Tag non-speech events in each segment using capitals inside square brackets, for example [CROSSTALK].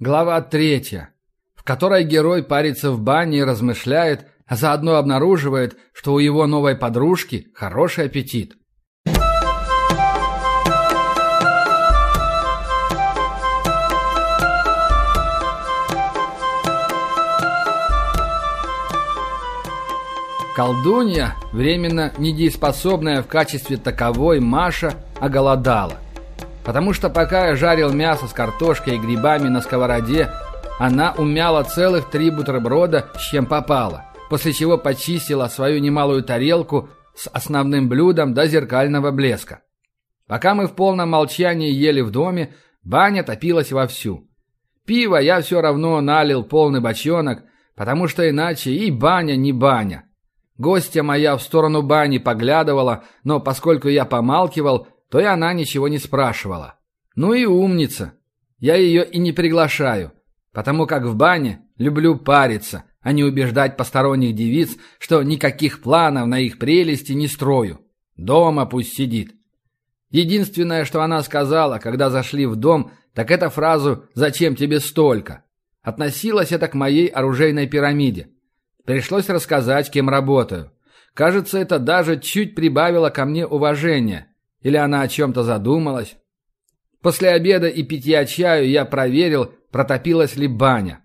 Глава третья, в которой герой парится в бане и размышляет, а заодно обнаруживает, что у его новой подружки хороший аппетит. Колдунья, временно недееспособная в качестве таковой, Маша, оголодала – Потому что пока я жарил мясо с картошкой и грибами на сковороде, она умяла целых три бутерброда, с чем попало, после чего почистила свою немалую тарелку с основным блюдом до зеркального блеска. Пока мы в полном молчании ели в доме, баня топилась вовсю. Пиво я все равно налил полный бочонок, потому что иначе и баня не баня. Гостья моя в сторону бани поглядывала, но поскольку я помалкивал, то и она ничего не спрашивала. Ну и умница. Я ее и не приглашаю, потому как в бане люблю париться, а не убеждать посторонних девиц, что никаких планов на их прелести не строю. Дома пусть сидит. Единственное, что она сказала, когда зашли в дом, так это фразу «Зачем тебе столько?». Относилось это к моей оружейной пирамиде. Пришлось рассказать, кем работаю. Кажется, это даже чуть прибавило ко мне уважения. Или она о чем-то задумалась? После обеда и питья чаю я проверил, протопилась ли баня.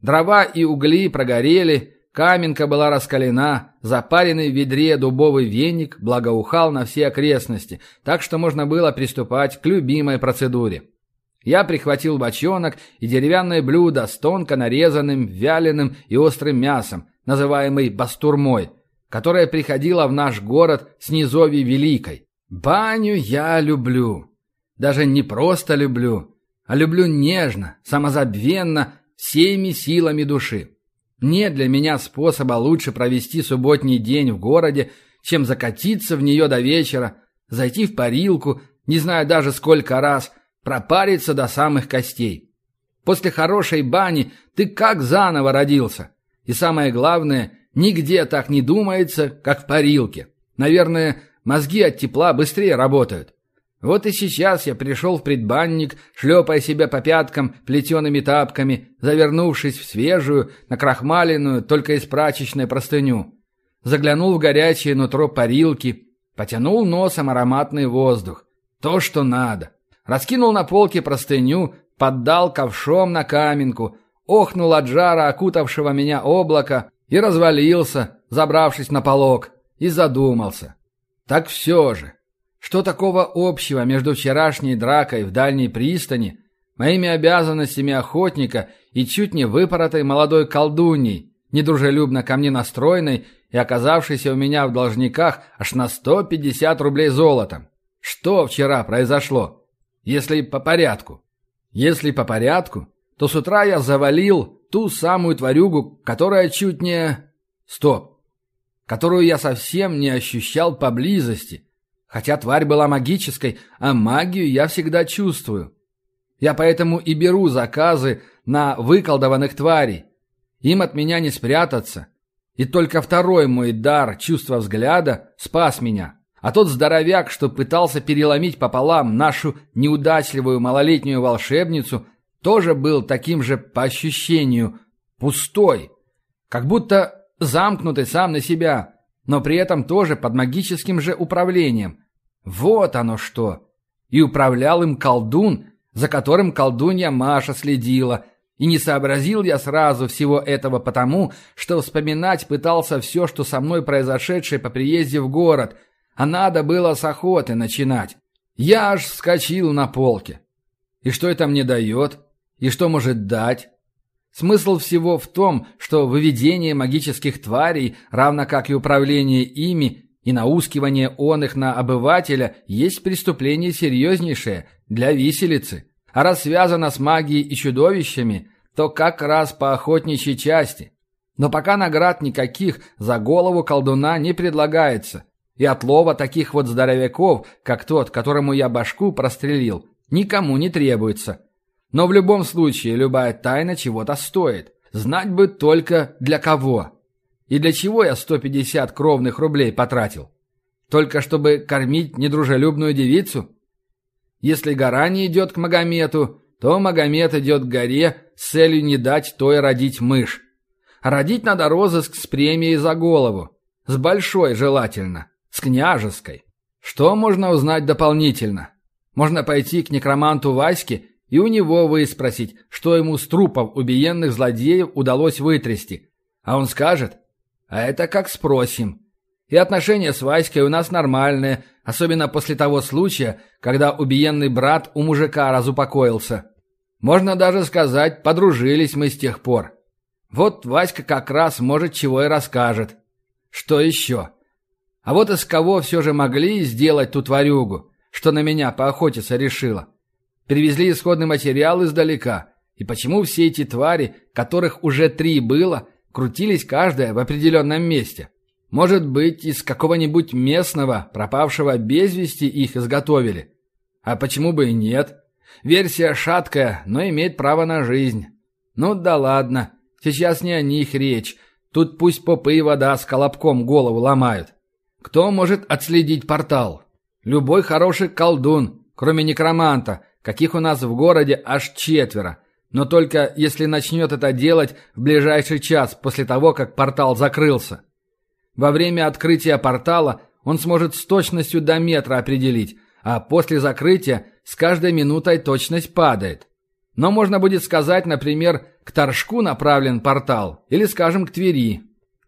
Дрова и угли прогорели, каменка была раскалена, запаренный в ведре дубовый веник благоухал на все окрестности, так что можно было приступать к любимой процедуре. Я прихватил бочонок и деревянное блюдо с тонко нарезанным, вяленым и острым мясом, называемый бастурмой, которое приходило в наш город с низови Великой. Баню я люблю. Даже не просто люблю, а люблю нежно, самозабвенно, всеми силами души. Нет для меня способа лучше провести субботний день в городе, чем закатиться в нее до вечера, зайти в парилку, не знаю даже сколько раз, пропариться до самых костей. После хорошей бани ты как заново родился. И самое главное, нигде так не думается, как в парилке. Наверное, Мозги от тепла быстрее работают. Вот и сейчас я пришел в предбанник, шлепая себя по пяткам плетеными тапками, завернувшись в свежую, накрахмаленную, только из прачечной простыню. Заглянул в горячее нутро парилки, потянул носом ароматный воздух. То, что надо. Раскинул на полке простыню, поддал ковшом на каменку, охнул от жара окутавшего меня облака и развалился, забравшись на полок, и задумался. Так все же, что такого общего между вчерашней дракой в дальней пристани, моими обязанностями охотника и чуть не выпоротой молодой колдуньей, недружелюбно ко мне настроенной и оказавшейся у меня в должниках аж на 150 рублей золотом? Что вчера произошло? Если по порядку. Если по порядку, то с утра я завалил ту самую тварюгу, которая чуть не... Стоп которую я совсем не ощущал поблизости, хотя тварь была магической, а магию я всегда чувствую. Я поэтому и беру заказы на выколдованных тварей. Им от меня не спрятаться. И только второй мой дар, чувство взгляда, спас меня. А тот здоровяк, что пытался переломить пополам нашу неудачливую малолетнюю волшебницу, тоже был таким же по ощущению пустой. Как будто замкнутый сам на себя, но при этом тоже под магическим же управлением. Вот оно что! И управлял им колдун, за которым колдунья Маша следила. И не сообразил я сразу всего этого потому, что вспоминать пытался все, что со мной произошедшее по приезде в город, а надо было с охоты начинать. Я аж вскочил на полке. И что это мне дает? И что может дать? Смысл всего в том, что выведение магических тварей, равно как и управление ими, и наускивание он их на обывателя, есть преступление серьезнейшее для виселицы. А раз связано с магией и чудовищами, то как раз по охотничьей части. Но пока наград никаких за голову колдуна не предлагается. И отлова таких вот здоровяков, как тот, которому я башку прострелил, никому не требуется. Но в любом случае любая тайна чего-то стоит. Знать бы только для кого. И для чего я 150 кровных рублей потратил? Только чтобы кормить недружелюбную девицу? Если гора не идет к Магомету, то Магомед идет к горе с целью не дать той родить мышь. Родить надо розыск с премией за голову. С большой желательно. С княжеской. Что можно узнать дополнительно? Можно пойти к некроманту Ваське и у него выспросить, что ему с трупов убиенных злодеев удалось вытрясти. А он скажет, а это как спросим. И отношения с Васькой у нас нормальные, особенно после того случая, когда убиенный брат у мужика разупокоился. Можно даже сказать, подружились мы с тех пор. Вот Васька как раз, может, чего и расскажет. Что еще? А вот из кого все же могли сделать ту тварюгу, что на меня поохотиться решила? Привезли исходный материал издалека. И почему все эти твари, которых уже три было, крутились каждая в определенном месте? Может быть, из какого-нибудь местного, пропавшего без вести их изготовили? А почему бы и нет? Версия шаткая, но имеет право на жизнь. Ну да ладно, сейчас не о них речь. Тут пусть попы и вода с колобком голову ломают. Кто может отследить портал? Любой хороший колдун, кроме некроманта, каких у нас в городе аж четверо. Но только если начнет это делать в ближайший час после того, как портал закрылся. Во время открытия портала он сможет с точностью до метра определить, а после закрытия с каждой минутой точность падает. Но можно будет сказать, например, к Торжку направлен портал, или, скажем, к Твери.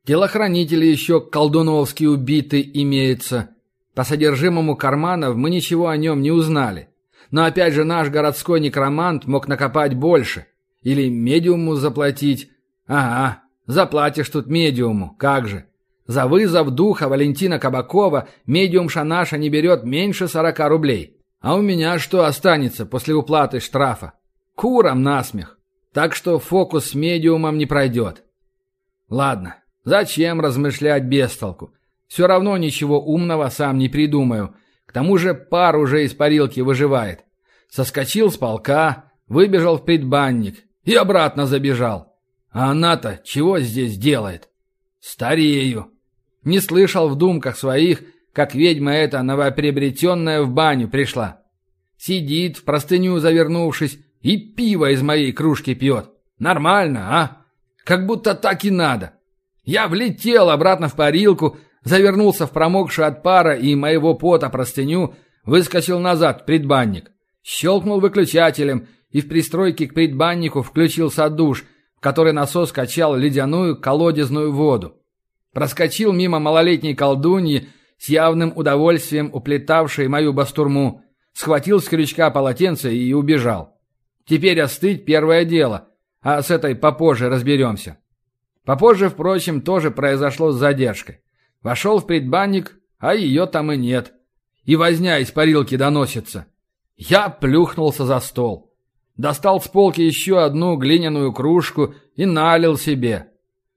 Телохранители еще колдуновские убиты имеются. По содержимому карманов мы ничего о нем не узнали. Но опять же наш городской некромант мог накопать больше. Или медиуму заплатить. Ага, заплатишь тут медиуму, как же. За вызов духа Валентина Кабакова медиум Шанаша не берет меньше 40 рублей. А у меня что останется после уплаты штрафа? Курам насмех. Так что фокус с медиумом не пройдет. Ладно, зачем размышлять без толку? Все равно ничего умного сам не придумаю. К тому же пар уже из парилки выживает. Соскочил с полка, выбежал в предбанник и обратно забежал. А она-то чего здесь делает? Старею. Не слышал в думках своих, как ведьма эта новоприобретенная в баню пришла. Сидит, в простыню завернувшись, и пиво из моей кружки пьет. Нормально, а? Как будто так и надо. Я влетел обратно в парилку, завернулся в промокшую от пара и моего пота простыню, выскочил назад предбанник. Щелкнул выключателем и в пристройке к предбаннику включился душ, в который насос качал ледяную колодезную воду. Проскочил мимо малолетней колдуньи, с явным удовольствием уплетавшей мою бастурму, схватил с крючка полотенце и убежал. Теперь остыть первое дело, а с этой попозже разберемся. Попозже, впрочем, тоже произошло с задержкой. Вошел в предбанник, а ее там и нет. И возня из парилки доносится. Я плюхнулся за стол. Достал с полки еще одну глиняную кружку и налил себе.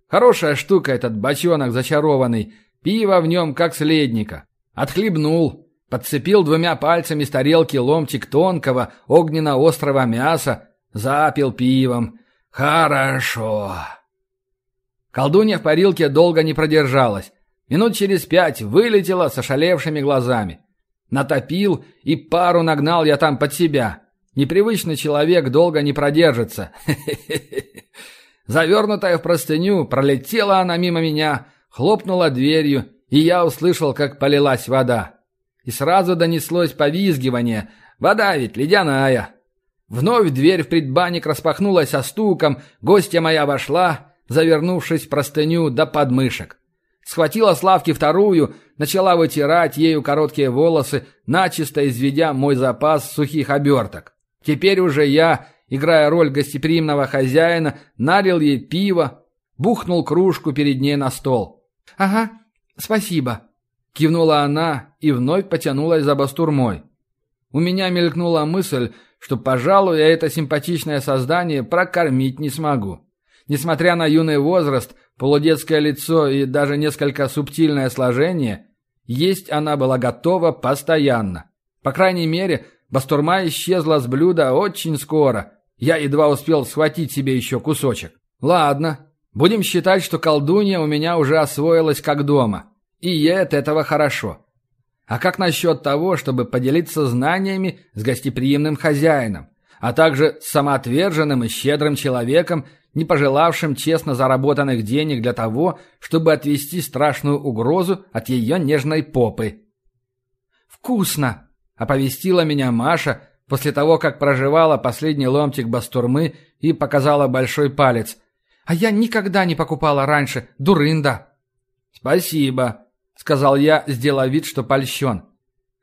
Хорошая штука этот бочонок зачарованный. Пиво в нем как следника. Отхлебнул. Подцепил двумя пальцами с тарелки ломтик тонкого огненно-острого мяса. Запил пивом. Хорошо. Колдунья в парилке долго не продержалась. Минут через пять вылетела с ошалевшими глазами. Натопил и пару нагнал я там под себя. Непривычный человек долго не продержится. [LAUGHS] Завернутая в простыню, пролетела она мимо меня, хлопнула дверью, и я услышал, как полилась вода. И сразу донеслось повизгивание. Вода ведь ледяная. Вновь дверь в предбанник распахнулась со стуком, гостья моя вошла, завернувшись в простыню до подмышек. Схватила с лавки вторую, начала вытирать ею короткие волосы, начисто изведя мой запас сухих оберток. Теперь уже я играя роль гостеприимного хозяина, налил ей пиво, бухнул кружку перед ней на стол. «Ага, спасибо», — кивнула она и вновь потянулась за бастурмой. У меня мелькнула мысль, что, пожалуй, я это симпатичное создание прокормить не смогу. Несмотря на юный возраст, полудетское лицо и даже несколько субтильное сложение, есть она была готова постоянно. По крайней мере, бастурма исчезла с блюда очень скоро, я едва успел схватить себе еще кусочек. Ладно, будем считать, что колдунья у меня уже освоилась как дома. И ей от этого хорошо. А как насчет того, чтобы поделиться знаниями с гостеприимным хозяином? А также самоотверженным и щедрым человеком, не пожелавшим честно заработанных денег для того, чтобы отвести страшную угрозу от ее нежной попы. «Вкусно!» – оповестила меня Маша после того, как проживала последний ломтик бастурмы и показала большой палец. «А я никогда не покупала раньше, дурында!» «Спасибо», — сказал я, сделав вид, что польщен.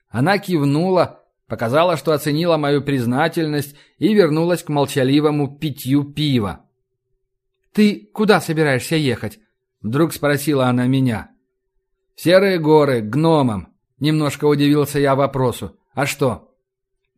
Она кивнула, показала, что оценила мою признательность и вернулась к молчаливому питью пива. «Ты куда собираешься ехать?» — вдруг спросила она меня. «В серые горы, гномам», — немножко удивился я вопросу. «А что?»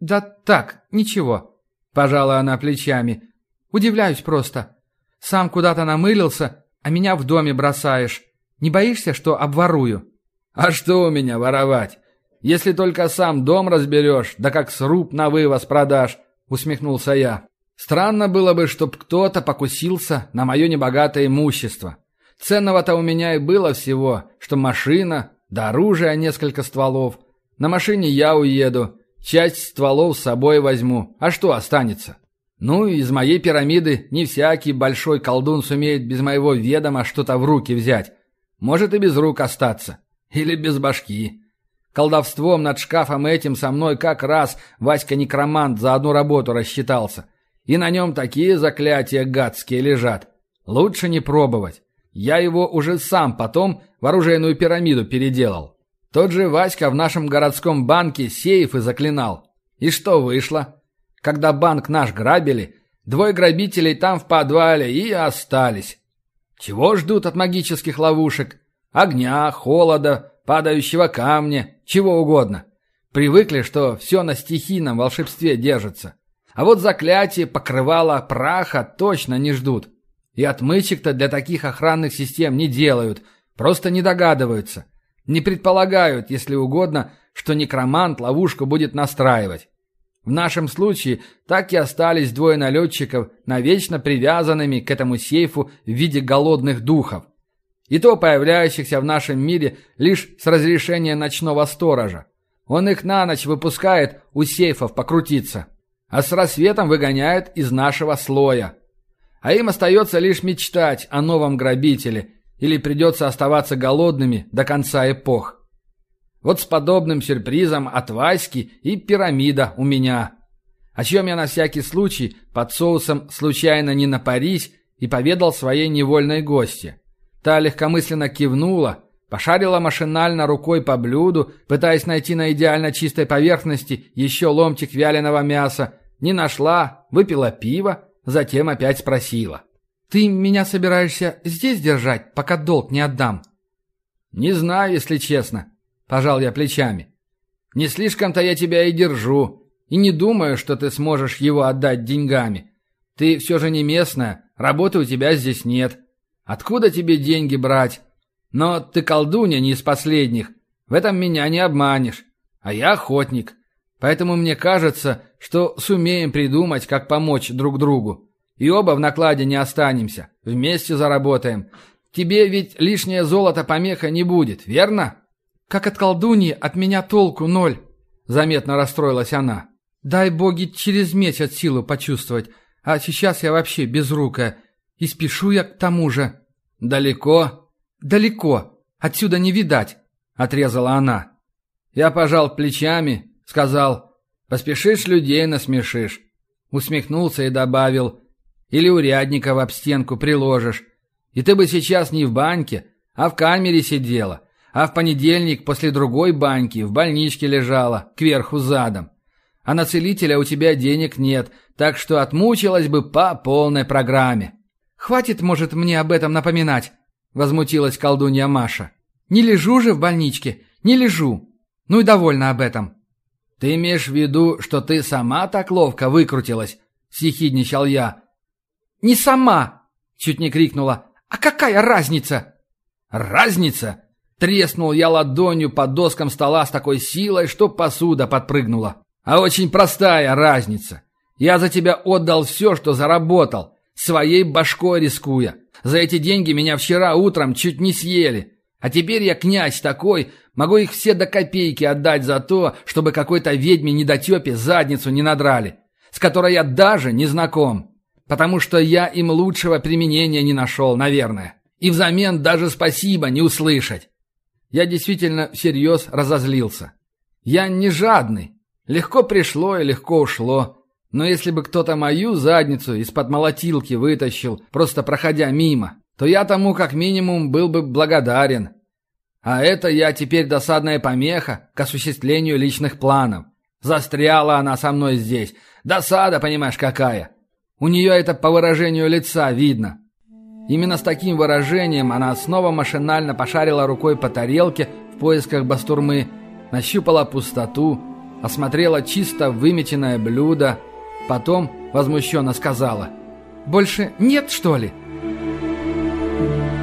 «Да так, ничего», — пожала она плечами. «Удивляюсь просто. Сам куда-то намылился, а меня в доме бросаешь. Не боишься, что обворую?» «А что у меня воровать? Если только сам дом разберешь, да как сруб на вывоз продашь», — усмехнулся я. «Странно было бы, чтоб кто-то покусился на мое небогатое имущество. Ценного-то у меня и было всего, что машина, да оружие несколько стволов. На машине я уеду, часть стволов с собой возьму, а что останется?» Ну, из моей пирамиды не всякий большой колдун сумеет без моего ведома что-то в руки взять. Может и без рук остаться. Или без башки. Колдовством над шкафом этим со мной как раз Васька-некромант за одну работу рассчитался. И на нем такие заклятия гадские лежат. Лучше не пробовать. Я его уже сам потом в оружейную пирамиду переделал. Тот же Васька в нашем городском банке сейфы заклинал. И что вышло? Когда банк наш грабили, двое грабителей там в подвале и остались. Чего ждут от магических ловушек? Огня, холода, падающего камня, чего угодно. Привыкли, что все на стихийном волшебстве держится. А вот заклятие, покрывало, праха точно не ждут. И отмычек-то для таких охранных систем не делают, просто не догадываются. Не предполагают, если угодно, что некромант ловушку будет настраивать. В нашем случае так и остались двое налетчиков, навечно привязанными к этому сейфу в виде голодных духов. И то появляющихся в нашем мире лишь с разрешения ночного сторожа. Он их на ночь выпускает у сейфов покрутиться, а с рассветом выгоняет из нашего слоя. А им остается лишь мечтать о новом грабителе, или придется оставаться голодными до конца эпох. Вот с подобным сюрпризом от Васьки и пирамида у меня. О чем я на всякий случай под соусом случайно не напарись и поведал своей невольной гости. Та легкомысленно кивнула, пошарила машинально рукой по блюду, пытаясь найти на идеально чистой поверхности еще ломтик вяленого мяса, не нашла, выпила пиво, затем опять спросила. «Ты меня собираешься здесь держать, пока долг не отдам?» «Не знаю, если честно», Пожал я плечами. «Не слишком-то я тебя и держу, и не думаю, что ты сможешь его отдать деньгами. Ты все же не местная, работы у тебя здесь нет. Откуда тебе деньги брать? Но ты колдунья не из последних, в этом меня не обманешь. А я охотник, поэтому мне кажется, что сумеем придумать, как помочь друг другу. И оба в накладе не останемся, вместе заработаем. Тебе ведь лишнее золото помеха не будет, верно?» Как от колдуньи от меня толку ноль. Заметно расстроилась она. Дай боги через месяц силу почувствовать. А сейчас я вообще безрукая. И спешу я к тому же. Далеко? Далеко. Отсюда не видать. Отрезала она. Я пожал плечами, сказал, поспешишь людей насмешишь. Усмехнулся и добавил, или урядника в об стенку приложишь. И ты бы сейчас не в баньке, а в камере сидела а в понедельник после другой баньки в больничке лежала, кверху задом. А на целителя у тебя денег нет, так что отмучилась бы по полной программе. «Хватит, может, мне об этом напоминать», — возмутилась колдунья Маша. «Не лежу же в больничке, не лежу. Ну и довольна об этом». «Ты имеешь в виду, что ты сама так ловко выкрутилась?» — съехидничал я. «Не сама!» — чуть не крикнула. «А какая разница?» «Разница? Треснул я ладонью по доскам стола с такой силой, что посуда подпрыгнула. А очень простая разница. Я за тебя отдал все, что заработал, своей башкой рискуя. За эти деньги меня вчера утром чуть не съели. А теперь я князь такой, могу их все до копейки отдать за то, чтобы какой-то ведьме недотепе задницу не надрали. с которой я даже не знаком. Потому что я им лучшего применения не нашел, наверное. И взамен даже спасибо не услышать. Я действительно всерьез разозлился. Я не жадный. Легко пришло и легко ушло. Но если бы кто-то мою задницу из-под молотилки вытащил, просто проходя мимо, то я тому как минимум был бы благодарен. А это я теперь досадная помеха к осуществлению личных планов. Застряла она со мной здесь. Досада, понимаешь, какая. У нее это по выражению лица видно. Именно с таким выражением она снова машинально пошарила рукой по тарелке в поисках бастурмы, нащупала пустоту, осмотрела чисто выметенное блюдо, потом возмущенно сказала «Больше нет, что ли?» Thank you.